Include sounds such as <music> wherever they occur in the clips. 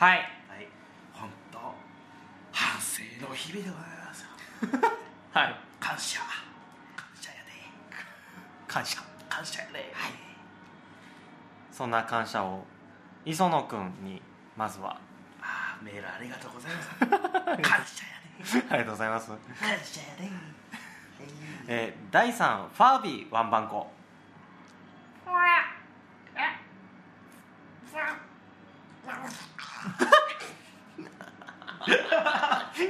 はい。はい。本当反省の日々でございますよ。<laughs> はい。感謝。感謝やで。感謝。感謝やで。はい。そんな感謝を磯野くんにまずは。あーメールありがとうございます。<laughs> 感謝やで。ありがとうございます、感謝やで。はいえー、第3ファービーワンバンコ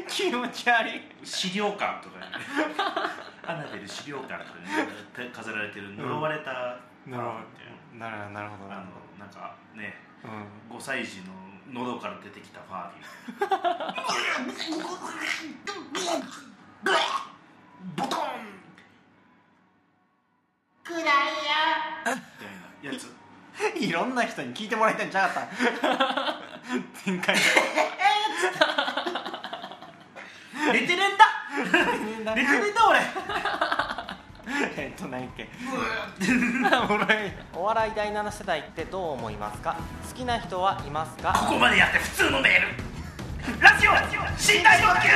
気持ち悪い。資料館とかにアナベル資料館とかに飾られてる呪われたな。るほどなるなるほど。あのなんかねうん。5歳児の喉から出てきたファービー。ボトンくらいやみたいなやついろんな人に聞いてもらいたいんちゃうかった展開。<laughs> 寝てねえんだ。<laughs> 寝てねえんだ俺。<laughs> えっと何やっけ。お笑い第7世代ってどう思いますか？好きな人はいますか？ここまでやって普通のメール。ラジオ寝台特急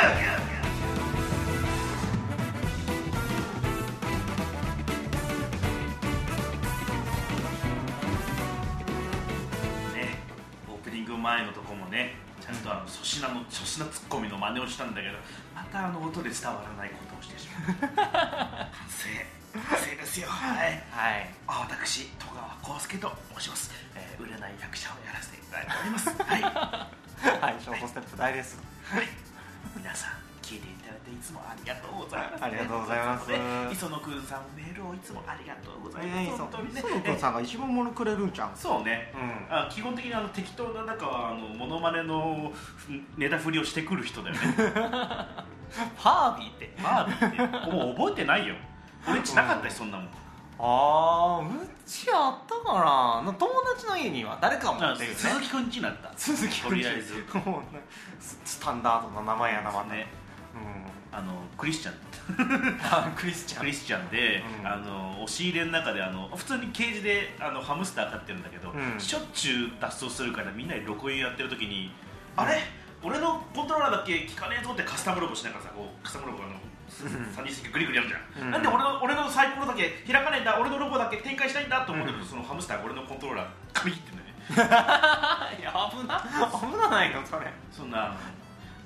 粗品の粗品ツッコミの真似をしたんだけどまたあの音で伝わらないことをしてしまう。<laughs> 反省反省ですよ。はい。はい。あ私戸川康介と申します、えー売れない役者をやらせていただいております。はい。はい。ショートステップ大です。はい、つもありがとうございます、ありがとうございます。ね磯野くんさんメールをいつもありがとうございます、えー本当にね。磯野君さんが一番ものくれるんちゃう？そうね。うん。あ基本的にあの適当な中はあのモノマネのネタ振りをしてくる人だよね。<laughs> ファービーって。まあって。もう覚えてないよ。俺んちなかったしそんなもん。ああうちあったかな？友達の家には誰か持あってるよね。鈴木くんちになった。鈴木君とりあえず。ススタンダードな名前やなまた。ね。うんあのクリスチャン。<laughs> あクリスチャン。クリスチャンで、うん。あの押し入れの中であの普通にケージであのハムスター飼ってるんだけど、うん。しょっちゅう脱走するからみんなで録音やってる時に、あれ？俺のコントローラーだけ聞かねえぞってカスタムロボしながらさこうカスタムロボがあの <laughs> 3人席グリグリやるじゃん、うん。なんで俺の俺のサイコロだけ開かねえんだ俺のロボだけ展開したいんだと思ってると、そのハムスターが俺のコントローラー噛み切ってんだよね。い <laughs> や危な。危なないのそれ。そんな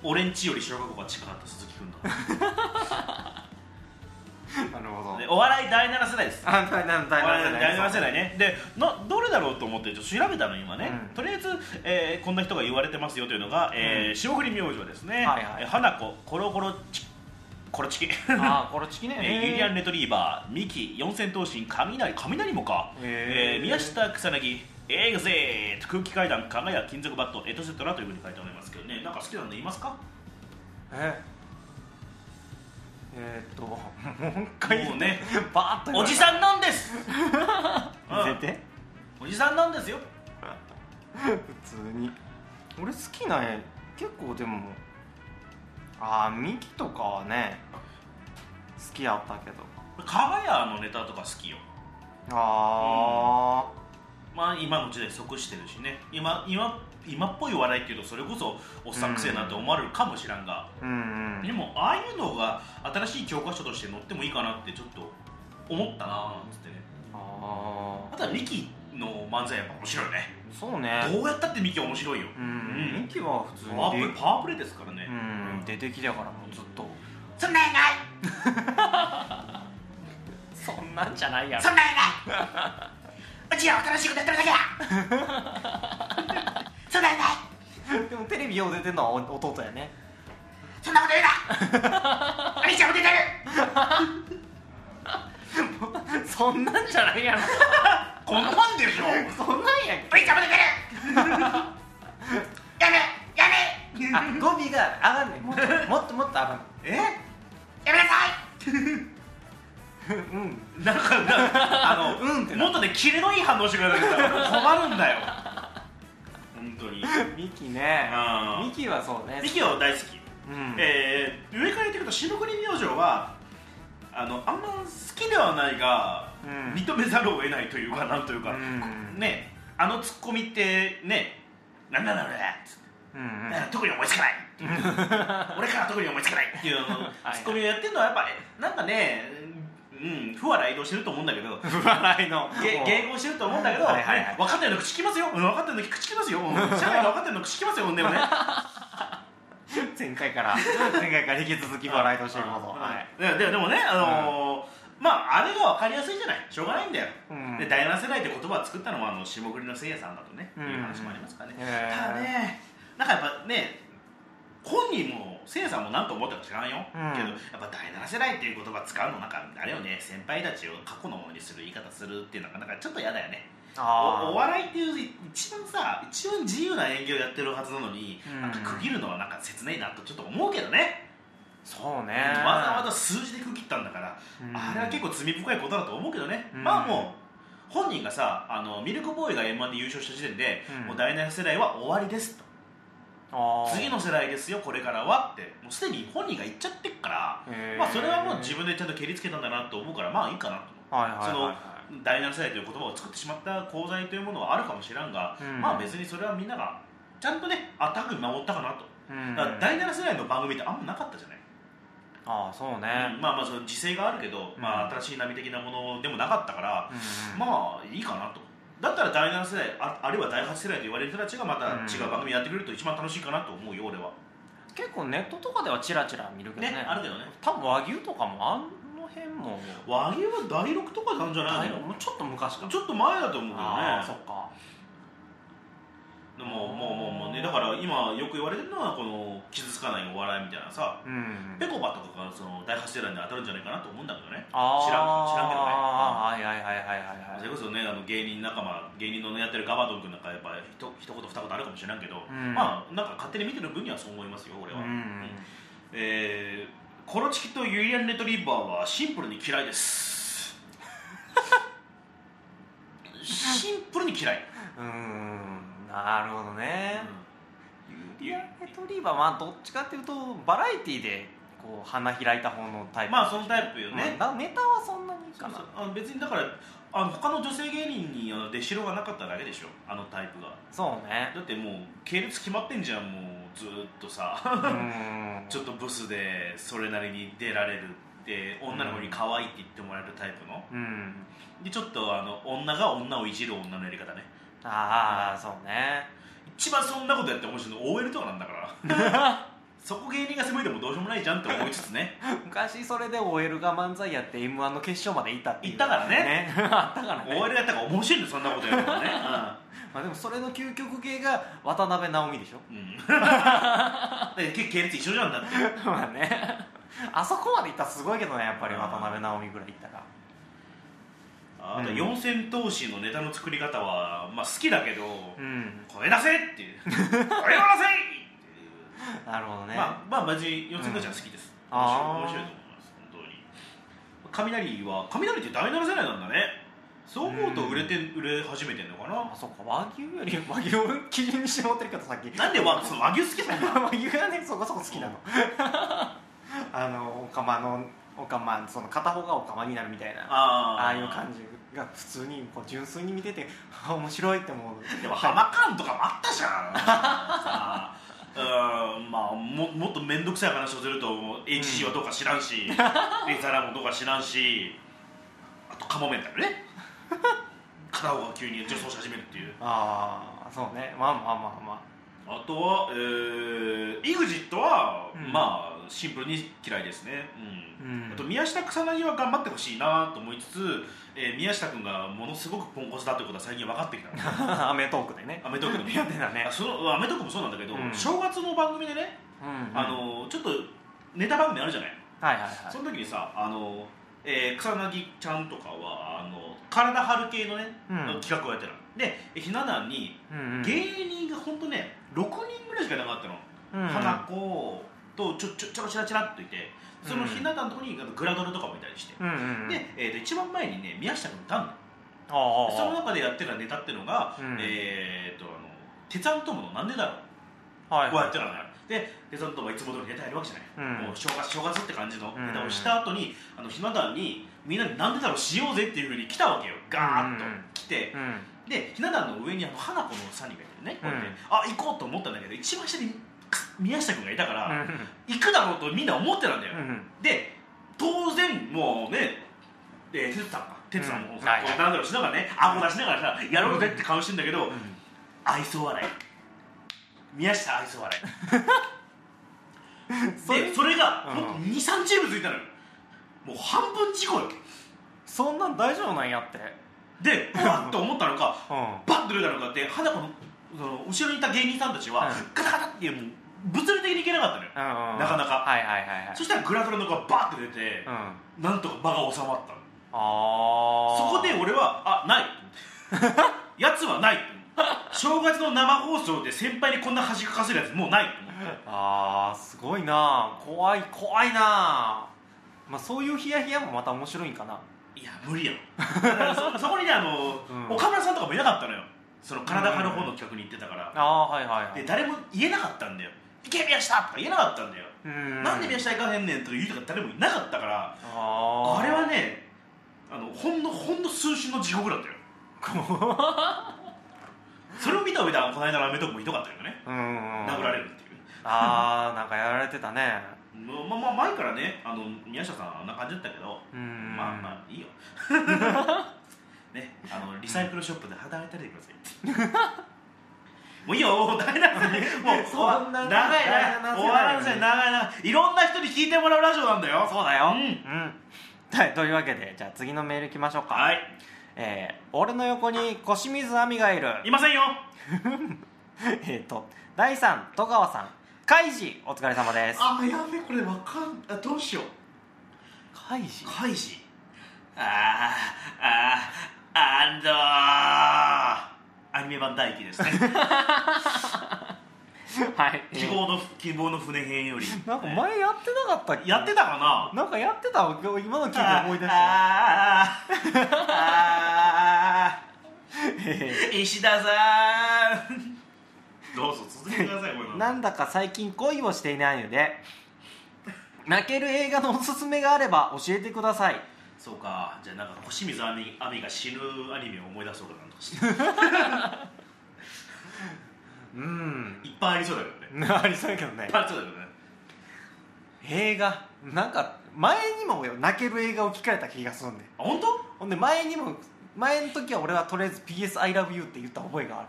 俺んちより小学校が近かった鈴木君の。<laughs> なるほど。でお笑い第7世代です。あ大大大第7世代ね。でなどれだろうと思ってちょっと調べたの今ね、うん。とりあえず、えーこんな人が言われてますよというのが、えー霜降り明星ですね、はいはい。えー花子コロコロチコロチキ。ああこれチキね。<laughs> えーユリアン・レトリーバーミキ四千頭身雷雷もか、へー。えー宮下草薙ええがぜ空気階段加賀屋金属バットエトセトラというふうに書いてありますねなんか好きなのいますか？え？えーっともう一回もうねバーッとおじさんなんです！<laughs> 見せて。おじさんなんですよ。<laughs> 普通に。俺好きな絵結構でもああミキとかはね好きやったけど。加賀屋のネタとか好きよ。あまあ今の時代即してるしね。今今今っぽい笑いっていうとそれこそおっさんくせえなって思われるかもしらんが、あうんうん。でもああいうのが新しい教科書として載ってもいいかなってちょっと思ったななんつってね。ああとはミキの漫才やっぱ面白いね。あそうね。どうやったってミキ面白いよ。ううん。んミキは普通パワープレパワープレイですからね、うん。出てきだからもうずっと。そんなんやない！<laughs> そんなんじゃないやそんなんやない！うちは新しいことやってるだけや <laughs> でもテレビよう出てんのはお弟やね。そんなこと言うな！お <laughs> 兄ちゃんも出てる！<laughs> そんなんじゃないやろ。こんなんでしょ？そんなんやんお兄ちゃんも出てる！やめやめ！あ語尾が上がんねん。もっともっともっと上がんえ？やめなさい！うん。なんかなあの、うんってなもっとねキレのいい反応してくれないと困るんだよ。本当に。ミキね。ミキはそうね。ミキは大好き、うん。えー上から言ってくると霜降り明星はあのあんま好きではないが、うん。認めざるを得ないというかなんというか、うん。ねあのツッコミってねなんだろうねうんうん。だから特に思いつかない <laughs> 俺から特に思いつかないっていうはいツッコミをやってるのはやっぱなんかねうん不笑い移動してると思うんだけど。<laughs> 笑いの。げ迎合してると思うんだけど、はいはいはいね分かってるの口利きますよ、うん、分かってるの口利きますよ、うん社会が分かってるの口利きますよ、でもね、<laughs> 前回から前回から引き続き笑いとしてること。うんはい。でででもね、あのーまあ、あれが分かりやすいじゃない、しょうがないんだよ、うん。で第7世代って言葉を作ったのはあの霜降りのせいやさんだとね、うんいう話もありますからね、へーただね、なんかやっぱね、本人もせいやさんも何と思ったか知らんよ、うん。けど、やっぱ第7世代っていう言葉使うの、なんかあれよね、先輩たちを過去のものにする言い方するっていうのが、なんかちょっと嫌だよね。おお笑いっていう一番さ一番自由な演技をやってるはずなのに、うん。なんか区切るのはなんか切ないなとちょっと思うけどね、そうね。わざわざ数字で区切ったんだから、うん。あれは結構罪深いことだと思うけどね、うん。まあもう本人がさあのミルクボーイが m 1で優勝した時点で、うん。もう第7世代は終わりですと次の世代ですよこれからはってもうすでに本人が言っちゃってっから、まあそれはもう自分でちゃんと蹴りつけたんだなと思うからまあいいかなとはいはいはい。はい第7世代という言葉を作ってしまった功罪というものはあるかもしれんが、うん。まあ別にそれはみんながちゃんとねあったく守ったかなと、うん。だから第7世代の番組ってあんまなかったじゃない、ああそうね。うんまあまあその時勢があるけど、うん。まあ、新しい波的なものでもなかったから、うん。まあいいかなとだったら第7世代ああるいは第8世代と言われる人たちがまた違う番組やってくれると一番楽しいかなと思うよ俺は。結構ネットとかではチラチラ見るけどね。ねあるけどね。多分和牛とかもあの辺も。和牛は第6とかなんじゃないの？もうちょっと昔か。ちょっと前だと思うけどね。ああそっかでももうもうもうね。だから今よく言われてるのはこの傷つかないお笑いみたいなさ。うんぺこぱとかがその第8世代に当たるんじゃないかなと思うんだけどね。知らん知らんけどね。あーはいはいはいはいはいはいそれこそねあの芸人仲間芸人の、ね、やってるガバドン君なんかやっぱりひと一言二言あるかもしれんけど、うん。まあなんか勝手に見てる分にはそう思いますよ俺は、うんえーコロチキとユリアンレトリーバーはシンプルに嫌いです。<laughs> シンプルに嫌い、うんなるほどね。うん。ユリアンレトリーバーまあどっちかっていうとバラエティーでこう花開いた方のタイプ。まあそのタイプよね、うんなネタはそんなにかな。あの別にだからあの他の女性芸人に出しろがなかっただけでしょ。あのタイプが。そうね。だってもう系列決まってんじゃんもうずーっとさ。うん。<laughs> ちょっとブスでそれなりに出られるって女の子に可愛いって言ってもらえるタイプの。うん。でちょっとあの女が女をいじる女のやり方ねああそうね。一番そんなことやって面白いの OL とかなんだから。<laughs> そこ芸人が攻めてもどうしようもないじゃんって思いつつね。昔それで OL が漫才やって m 1の決勝まで行ったっていう行ったからね。<laughs> あったからね。OL やったから面白いんだよそんなことやるからね、<laughs> まあでもそれの究極系が渡辺直美でしょ。うん。うん、だ系系列一緒じゃんだって。まあね。あそこまで行ったらすごいけどねやっぱり渡辺直美ぐらい行ったらあとうん。四千頭身のネタの作り方は、まあ、好きだけど、うん。声出せっていう。声を出せっていう。なるほどね、まあまあマジ四千頭身は好きです、うん。面白い面白いと思います。本当に。雷は雷って第7世代なんだね。そう思うと売れて、売れ始めてんのかな。あそっか。和牛より <laughs> 和牛を基準にして持ってるけどさっきなんでわその和牛好きなんだ <laughs> 和牛がねそこそこ好きなの。<laughs> あのおかまのおかまその片方がおかまになるみたいなあああいう感じが普通にこう純粋に見ててあ <laughs> 面白いって思う。じでも浜カーンとかもあったじゃん。さあ。うんまあももっと面倒くさい話をすると HG はどうか知らんし、レザラもどうか知らんしあとカモメンタルね。片方が急に女装し始めるっていう。ああそうね。まあまあまあまあ。とは、えー、EXIT は、うん。まあシンプルに嫌いですね、うん。うん。あと宮下草薙は頑張ってほしいなと思いつつ、えー宮下君がものすごくポンコツだということは最近分かってきた <laughs> アメトークでね。アメトークでもね。あ <laughs> そのアメトークもそうなんだけど、うん。正月の番組でね、うんあのちょっとネタ番組あるじゃない、はいはいはい。その時にさあの、えー草薙ちゃんとかはあの体張る系のね、うん。企画をやってるの。でひな壇にうんうん。芸人が本当ね6人ぐらいしかいなかったの、うんうん。花子とちょちょちょろちらちらっといてそのひな壇のとこにあのグラドルとかもいたりして、うんうんうん。で、えー、と一番前にね宮下君いたんだよ。その中でやってたネタっていうのが、うん。えー、とあの鉄腕トムの「なんでだろう」はい。こうやってたのよ。で鉄腕トムはいつも通りネタやるわけじゃない、うん。もう正月正月って感じのネタをした後に、あのひな壇にみんなで「なんでだろうしようぜ」っていうふうに来たわけよ。ガーッとうんうん。来て、うん。でひな壇の上にあの花子の3人がいてねこうやって、うん。あ行こうと思ったんだけど一番下に宮下君がいたから、うん。行くだろうとみんな思ってたんだよ、うん。で当然もうねで哲さんか。哲さんもさ、うん。はい。はいこうなんだろうしながらね顎出しながらさやろうぜって顔してんだけど、愛想笑い。宮下愛想笑い。<laughs> でそれ？がうん。2 3チームついたのよ。もう半分事故よ。そんなん大丈夫なんやって。でうわっと思ったのかうん。バッと出たのかって花子のその後ろにいた芸人さんたちは、うん。ガタガタってもう物理的にいけなかったのよ、うんうんなかなか。はいはいはいはい。そしたらグラドルの子がバッと出てうん、あなんとか場が収まったの。あそこで俺はあないやつはない <laughs> 正月の生放送で先輩にこんな恥かかせるやつもうないと思って。<laughs> あーすごいな。怖い怖いな。まあそういうヒヤヒヤもまた面白いんかな。いや無理やろ。そこにねあの、うん。岡村さんとかもいなかったのよその体派の方の企画に行ってたから、ああはいはいはい。で誰も言えなかったんだよ「いけ宮下!」とか言えなかったんだよ、うんなんで宮下行かへんねんとか言うとか誰もいなかったから。あれはねあのほんのほんの数週の地獄だったよ。<laughs> それを見た上でこの間のアメトークもひどかったけどね殴られるっていう。ああなんかやられてたね。まあまあ前からねあの宮下さんはあんな感じだったけど、うん。まあまあいいよ <laughs> ねあのリサイクルショップで働いたりでくださいもういいよもうダメだもう <laughs> そんな長いな終わらせ長いな。いろんな人に聞いてもらうラジオなんだよ。そうだよ。うん。うんはいというわけでじゃあ次のメールいきましょうか。はい。えー俺の横に小清水亜美がいる。いませんよ。<laughs> えっと第3戸川さん。カイジお疲れ様です。あやべこれわかんあどうしよう。カイジ？カイジ。あーあーアンドアニメ版大輝ですね。<laughs> はい、えー希望の希望の船編より。なんか前やってなかったっけ？やってたかな？なんかやってた？わ今今の聞いて思い出した。あーあえー <laughs> 石田さん。どうぞ続けてくださいこれーなんだか最近恋をしていないので泣ける映画のおすすめがあれば教えてくださいそうか。じゃあなんか小清水亜美亜美が死ぬアニメを思い出そうかなんとかしてうん。いっぱいありそうだけどね。<laughs> ありそうやけどね。いっぱいありそうだけどね。映画？なんか前にも泣ける映画を聞かれた気がするんで。あ本当？ほんで前にも前の時は俺はとりあえず PSILOVEYOU って言った覚えがある。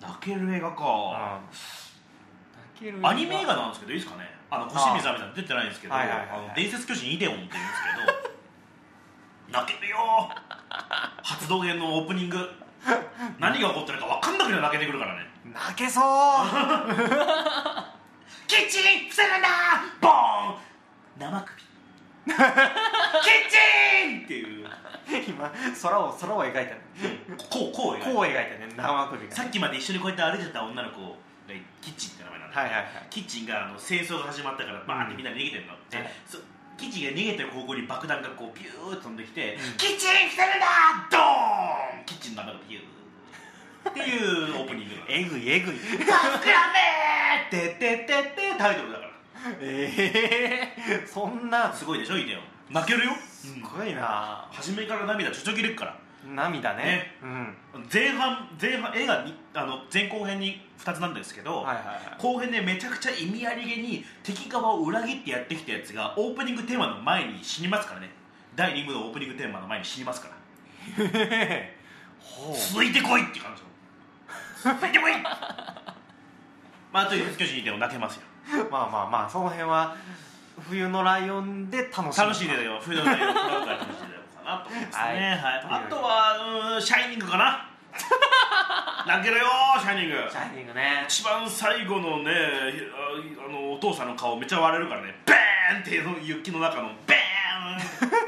泣ける映画か。泣けるアニメ映画なんですけどいいですかね。あの小清水亜美さん出てないんですけど「はいはいはいはい。あの伝説巨人イデオン」って言うんですけど泣けるよ。<laughs> 発動編のオープニング。何が起こってるか分かんなくて泣けてくるからね。泣けそう。<laughs> キッチン防ぐんだ！ボーン！生首。<laughs> キッチン！っていう。今空を空を描いたね。こうこう描いてこう描いたね生首が。さっきまで一緒にこうやって歩いてた女の子がキッチンって名前なんだけど、はいはいはい。キッチンがあの戦争が始まったからバーンってみんな逃げてるの、ではい。そキッチンが逃げてる方向に爆弾がこうピュー飛んできて、うん。キッチン来てるんだドーン！キッチンの中がピューっていうオープニングの。<laughs> えぐいえぐい「助けらめ!」ってってってってタイトルだからええそんなすごいでしょイデオン泣けるよ、すごいな初めから涙ちょちょぎれっから涙ね。ね。うん。前半前半映画にあの前後編に2つなんですけど、はいはいはい。後編でめちゃくちゃ意味ありげに敵側を裏切ってやってきたやつがオープニングテーマの前に死にますからね。第2部のオープニングテーマの前に死にますから。<laughs> 続いてこいって感じ続いてこいまあという巨人にでも泣けますよ。まあまあまあその辺は冬のライオンで楽しむ。楽しいでよ。冬の内容を食はい。はい。あとはうーんシャイニングかな。<laughs> 泣けるよシャイニング。シャイニングね。一番最後のねああのお父さんの顔めっちゃ割れるからね。ベーンっていうの雪の中のベーン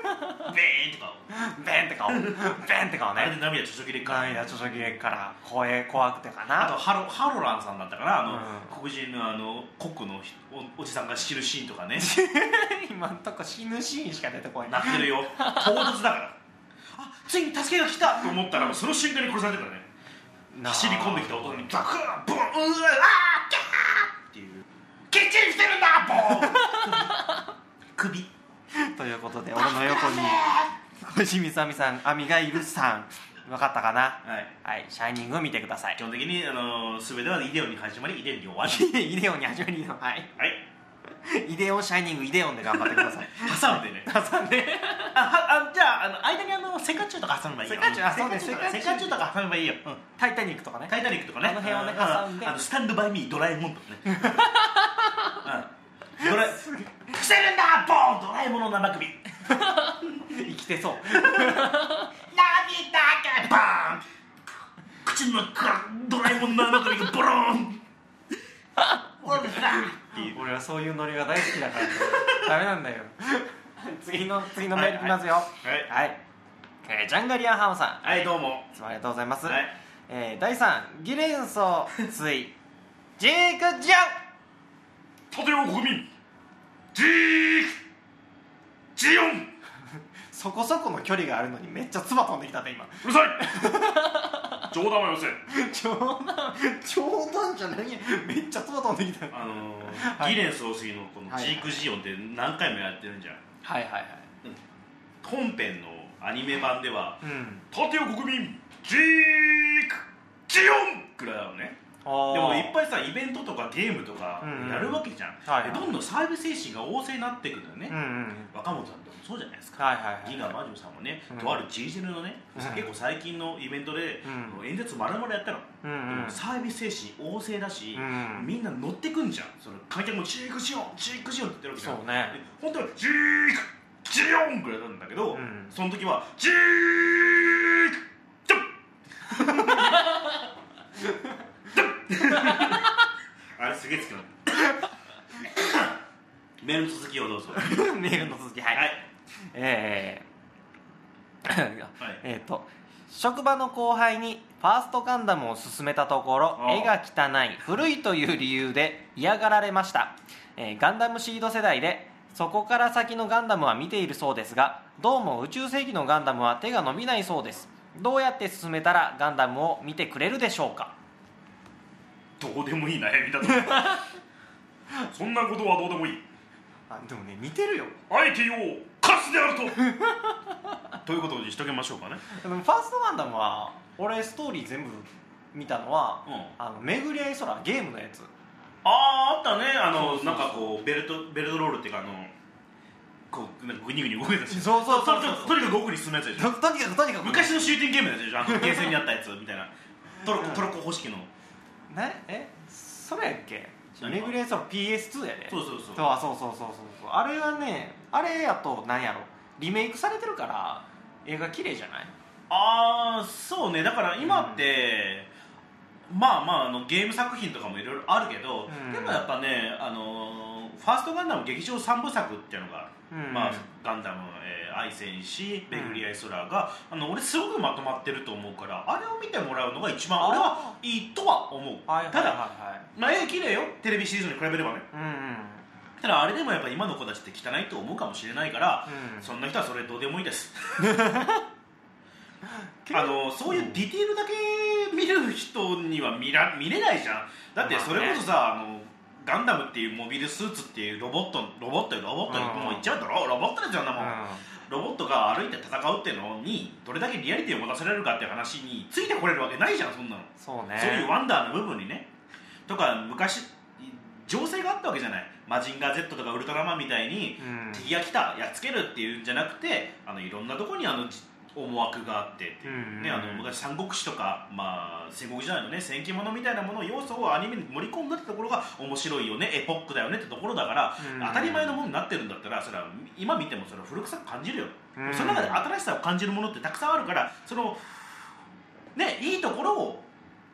<laughs> ベンって顔。<laughs> ベンって顔あれでね涙ちょちょぎれっから。涙ちょちょぎれから。声怖くてかな。あとハロハロランさんだったかな。あの、うん。黒人のあのコックのひおおじさんが死ぬシーンとかね。<laughs> 今んとこ死ぬシーンしか出てこない。泣けるよ。唐突だから。あついに助けが来たと思ったらその瞬間に殺されてるからね。な走り込んできた男にザクッボンうわあーキャーっていう。キッチンしてるんだボーン。首。ということで俺の横に小清水亜美さん亜美がいるさん。分かったかな？はい。はい。シャイニング見てください。基本的にあの全てはイデオンに始まりイデオンに終わりイデオン。に始まりのはい。はい。イデオンシャイニングイデオンで頑張ってください。挟んでね。挟んで。あはあじゃああの間にあのセカチュウとか挟めばいいよ。セカチュウあそうねセカチュウとかセカチュとか挟めばいいよ、うん。タイタニックとかね。タイタニックとかね。あの辺をねう挟んで。あのスタンドバイミードラえもんとかね。<laughs> うん。ドラえ伏せるんだボーンドラえもんの生首 <laughs> 生きてそう。のび太くんバーン。口の中からドラえもんの生首がボローン。ほ <laughs> ら俺はそういうノリが大好きだから <laughs> ダメなんだよ。次の次のメールいきますよ。はいはい、えージャンガリアンハムさん。はいどうも。いつもありがとうございます、はい。えー第3ギレンソついジークジャン。立てよ国民ジークジオン！そこそこの距離があるのにめっちゃ唾飛んできたって今。うるさい！<laughs> 冗談はよせ。冗談冗談じゃないやめっちゃ唾飛んできた。あのーはい。ギレン総帥のこのはいジークジオンって何回もやってるんじゃん。はいはいはい。本編のアニメ版ではうん「立てよ国民ジークジオン!」くらいなのねでもいっぱいさイベントとかゲームとかうんうん。やるわけじゃん、はいはい。でどんどんサービス精神が旺盛になっていくんだよね、うんうん。若本さんともそうじゃないですか、はいはいはいギガマジョさんもね、うん。とある G ジェルのね、うん。結構最近のイベントで、うん。演説丸々やったの、うんうん。サービス精神旺盛だし、うん。みんな乗ってくんじゃん。その観客もジークジオンジークジオンって言ってるわけじゃん。そうね。で本当はジークジオンぐらいなんだけど、うん。その時はジークジョンあれすげえ好きなのメールの続きをどうぞ。メールの続き。はい、はい。えーはい。えーと職場の後輩にファーストガンダムを勧めたところ絵が汚い古いという理由で嫌がられました、えーガンダムシード世代でそこから先のガンダムは見ているそうですがどうも宇宙世紀のガンダムは手が伸びないそうです。どうやって進めたらガンダムを見てくれるでしょうか？どうでもいい悩みだとそんなことはどうでもいいあでもね似てるよ。ITO カスであると。<laughs> ということにしときましょうかね。でもファーストガンダムは俺ストーリー全部見たのはうん。あの巡り合い空ゲームのやつ。あああったね。あのなんかこうベルトベルトロールっていうかあのこうなんかグニグニ動いたしそうそうそうそう。ととにかく奥に進むやつでしょ。ととにかくとにかく。昔のシューティングゲームのやつでしょ。あの <laughs> ゲーセンにあったやつみたいな。トロトロコ方式の。ね？え？それやっけ？何巡り合い空 PS2 やで。そうそうそう。そうあそうそうそうそうそう。あれはねあれやとなんやろ。リメイクされてるから映画綺麗じゃない？ああそうね。だから今って、まあまああのゲーム作品とかもいろいろあるけど、うん。でもやっぱねあのファーストガンダム劇場三部作っていうのがうん。まあ、ガンダム、えー愛戦士巡り合い空が、あの俺すごくまとまってると思うからあれを見てもらうのが一番俺はいいとは思う。ただ、まあ、絵綺麗よテレビシリーズに比べればね。いうんうん。ただあれでもやっぱ今の子たちって汚いと思うかもしれないから、うん。そんな人はそれどうでもいいです。<laughs> あのそういうディテールだけ見る人には見ら見れないじゃん。だってそれこそさ、あのガンダムっていうモビルスーツっていうロボットロボットよロボットよ、うん。もう言っちゃうとロロボットですよなもん、ロボットが歩いて戦うっていうのにどれだけリアリティを持たせられるかっていう話についてこれるわけないじゃんそんなの、そうね。そういうワンダーの部分にね。とか昔情勢があったわけじゃない。マジンガー Z とかウルトラマンみたいに、うん。敵が来たやっつけるっていうんじゃなくてあのいろんなところにあのじ思惑があってっていう。うんね、あの昔三国志とか、まあ、戦国時代のね戦記物みたいなもの要素をアニメに盛り込んだってところが面白いよねエポックだよねってところだから、うん当たり前のものになってるんだったらそれは今見てもそれは古臭く感じるよ、うんその中で新しさを感じるものってたくさんあるからそのねいいところを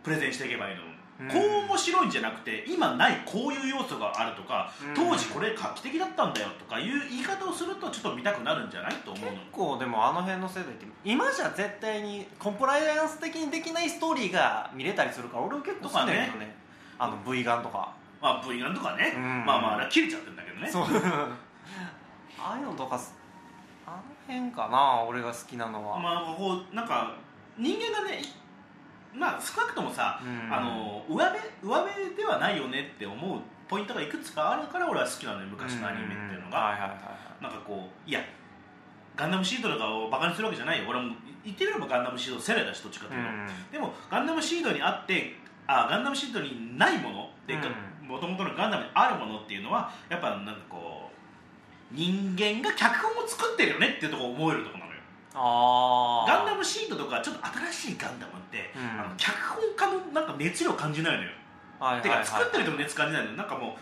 プレゼンしていけばいいの、うんこう面白いんじゃなくて今ないこういう要素があるとか、うん。当時これ画期的だったんだよとかいう言い方をするとちょっと見たくなるんじゃないと思うの。結構でもあの辺の世代って今じゃ絶対にコンプライアンス的にできないストーリーが見れたりするから俺は結構好きなんだよね。あの V ガンとか。まあ V ガンとかね、うん。まあまああれは切れちゃってるんだけどね。そう。<laughs> ああいうのとかすあの辺かな俺が好きなのは、まあこうなんか人間がねまあ少なくともさ、うん。あの上辺上辺ではないよねって思うポイントがいくつかあるから俺は好きなのよ昔のアニメっていうのが、なんかこういやガンダムシードとかをバカにするわけじゃないよ。俺も言ってみればガンダムシード世代だしどっちかというと、うん。でもガンダムシードにあってあガンダムシードにないもの。でうん。もともとのガンダムにあるものっていうのはやっぱなんかこう人間が脚本を作ってるよねっていうところを思えるところなのガンダムシードとかちょっと新しいガンダムって、うん。あの脚本家のなんか熱量感じないのよ、はいはいはいてか作ってる人も熱感じないのよ。なんかもう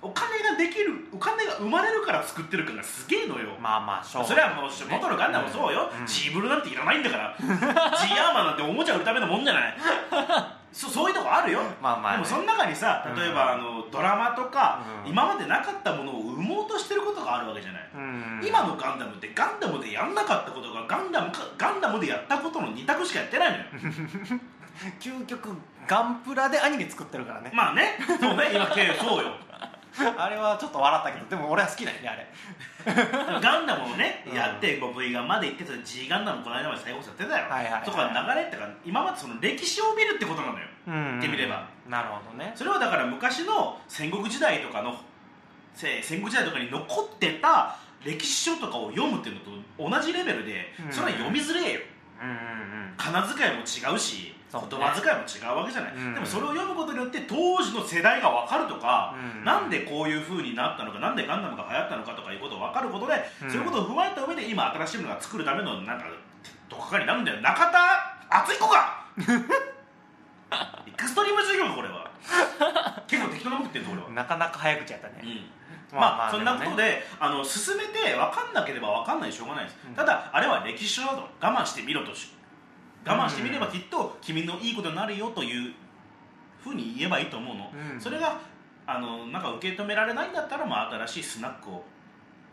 お金ができるお金が生まれるから作ってる感がすげえのよ。まあまあそれはもう元のガンダムもそうよ、うん。ジーブルなんていらないんだから。ジーアーマーなんておもちゃ売るためのもんじゃないそそういうとこあるよ。まあまあね。でもその中にさ例えば、うんあのドラマとか、うん。今までなかったものを生もうとしてることがあるわけじゃない、うん。今のガンダムってガンダムでやんなかったことがガンダムかガンダムでやったことの2択しかやってないのよ。<laughs> 究極ガンプラでアニメ作ってるからね。まあね。そうね。今けそうよ <laughs> あれはちょっと笑ったけどでも俺は好きだよねあれ。ガンダムをね、うん。やってもう V ガンまで行ってた G ガンダムこの間まで再放送やってたよ、はいはいはい。そこは流れってか今までその歴史を見るってことなのようん。言ってみれば。なるほどね。それはだから昔の戦国時代とかのせ戦国時代とかに残ってた歴史書とかを読むっていうのと同じレベルで、うん。それは読みづれえよ。うんうんうん。仮名遣いも違うし言葉遣いも違うわけじゃない、うん。でもそれを読むことによって当時の世代が分かるとか、うん。なんでこういう風になったのかなんでガンダムが流行ったのかとかいうことが分かることで、うん。そういうことを踏まえた上で今新しいものが作るためのなんかどこかになるんだよ中田敦彦か！<laughs> エクストリーム授業かこれは。結構適当なこと言ってんぞ俺は、なかなか早口やったね、うん。まあ、そんなことであの進めて分かんなければ分かんないしょうがないです、うん。ただあれは歴史書だと。我慢してみろとし我慢してみればきっと君のいいことになるよというふうに言えばいいと思うの、うん。それがあのなんか受け止められないんだったら、まあ、新しいスナックを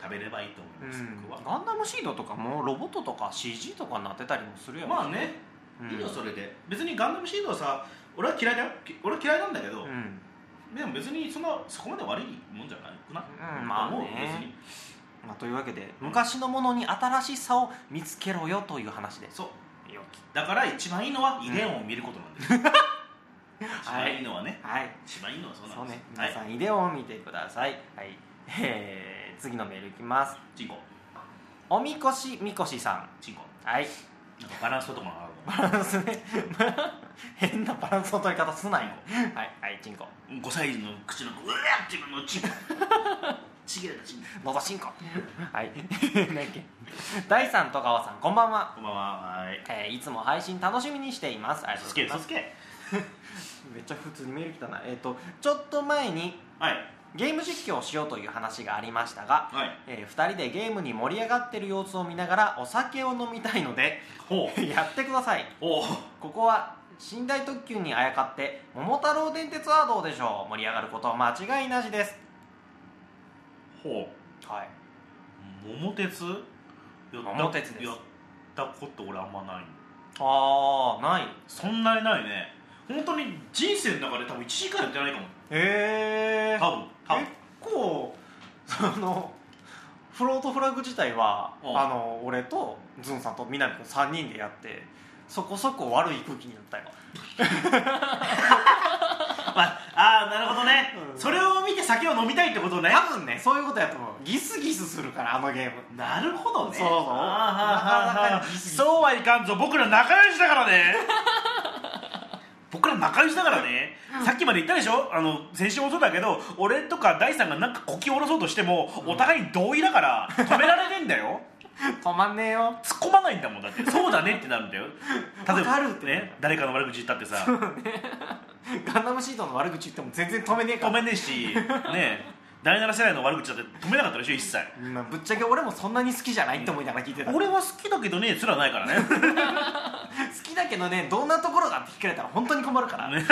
食べればいいと思います、ガンダムシードとかもロボットとか CG とかになってたりもするよまあね、うん。いいよそれで。別にガンダムシードはさ俺は嫌いだよ。き俺は嫌いなんだけど、うん。でも別にそんなそこまで悪いもんじゃないくな、うんまあね。別に。まあ、というわけで昔のものに新しさを見つけろよという話です。そうよだから一番いいのはイデオンを見ることなんです、<laughs> 一番いいのはね。はい。一番いいのはそうなそうんね。ですはい。皆さんイデオンを見てください。はい、えー、次のメールいきます。チンコ。おみこしみこしさチンコ。んはい。なんかバランスとかもあるバランスね。<laughs> 変なバランスの取り方すなよ。はい。はいチンコ。の5歳児の口のうわーっていうのチンコちぎれたチンコのどしんこ。はい。<laughs> 何やっけ？第三戸川さんこんばんは、こんばんは。はい。えーいつも配信楽しみにしています。ありがとうつございます。<laughs> めっちゃ普通にメール来たな。えっ、とちょっと前にはい。ゲーム実況をしようという話がありましたが、はい。え2人でゲームに盛り上がってる様子を見ながらお酒を飲みたいのでほう。<laughs> やってください。ここは寝台特急にあやかって桃太郎電鉄はどうでしょう。盛り上がることは間違いなしですほはい。う桃鉄？やった桃鉄です。やったこと俺あんまない。ああない。そんなにないね。本当に人生の中で多分1時間やってないかも。へえ多分。多分。結構そのフロートフラグ自体はうん。あの俺とズンさんと南君3人でやってそこそこ悪い空気になったよ。<laughs> まああーなるほどね、うん。それを見て酒を飲みたいってことね。多分ねそういうことやと思う。ギスギスするからあのゲーム。なるほどね。そうそう。<laughs> そうはいかんぞ。僕ら仲良しだからね。<laughs> 僕ら仲良しだからね。さっきまで言ったでしょ？あの先週もそうだけど俺とか大さんがなんかこき下ろそうとしても、お互いに同意だから止められねえんだよ止まんねえよ。突っ込まないんだもんだって。そうだねってなるんだよ。例えばるって。ね誰かの悪口言ったってさ。<laughs> ガンダムシートの悪口言っても全然止めねえから。止めねえしね。第7世代の悪口だって止めなかったでしょ一切。まあぶっちゃけ俺もそんなに好きじゃないって思いながら聞いてた。好俺は好きだけどねすらないからね。<laughs> きだけどねどんなところがって聞かれたら本当に困るから、ね。<laughs>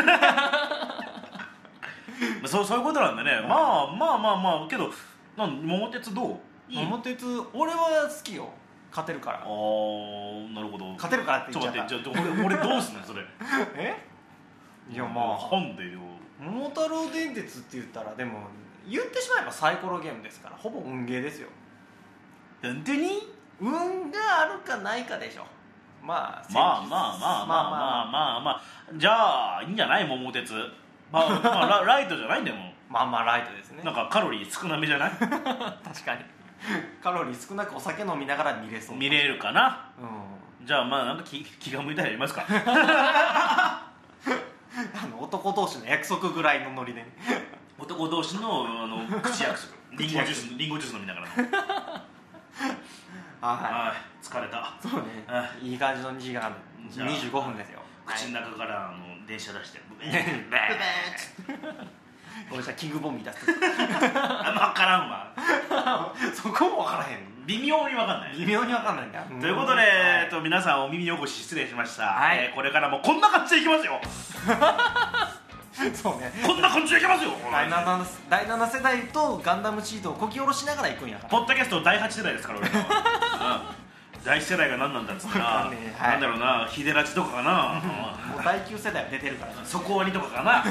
そうそういうことなんだね、まあまあまあまあけどなん桃鉄どう？桃鉄俺は好きよ。勝てるから。あーなるほど。勝てるからってちょ言っちゃった。っと待ってじゃあ俺俺どうすんのそれ？<laughs> え？いやまあ。なんでよ。桃太郎電鉄って言ったらでも言ってしまえばサイコロゲームですからほぼ運ゲーですよ。本当に？運があるかないかでしょ。まあまあまあまあまあまあまあまあ。じゃあいいんじゃない？桃鉄。まあ、まあ、ラライトじゃないんだよも <laughs> まあまあライトですね。うなんかカロリー少なめじゃない？<laughs> 確かに <laughs> カロリー少なくお酒飲みながら見れそう。見れるかな？うん。じゃあまあなんか気気が向いたらやりますか。<laughs> あの男同士の約束ぐらいのノリでね。<laughs> 男同士のあの口約束。リンゴジュースリンゴジュース飲みながらははい疲れた。いそうね。いい感じの2時間。じゃあ25分ですよ。口の中からあの電車出してブベねーンブベーン俺じゃキングボンビー出す。あんま分からんわ。<laughs> そこも分からへん。微妙に分かんない。微妙に分かんないんだ。ということで、えっと、皆さんお耳汚し失礼しました、はい。えーこれからもこんな感じでいきますよ。<laughs> そうね。こんな感じでいきますよ。第 7, 第7世代とガンダムシートをこき下ろしながら行くんやから。ポッドキャスト第8世代ですから俺は、<laughs> うん。第1世代が何なんだっつったかんねえ。はい。なんだろうなヒデラチとかかな。もう第9世代は出てるから。ね底割りとかかな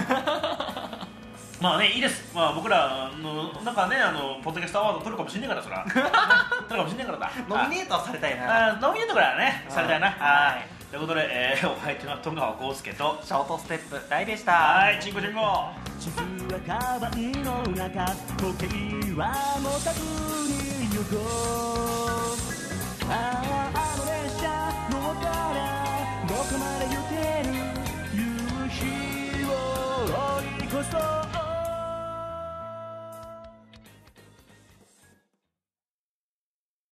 まあねいいです。まあ僕らのなんかねあのポッドキャストアワード取るかもしんないからそら。<laughs> 取るかもしんないからだ。ノミネートされたいな。あノミネートぐらいはねされたいな。はい。ということで、えー、お相手は富川浩介とショートステップ大でした。はいチンコチンコ。地図はカバンの中時計は持たずに行こう。あああの列車乗ったらどこまで行ける夕日を追い越そう。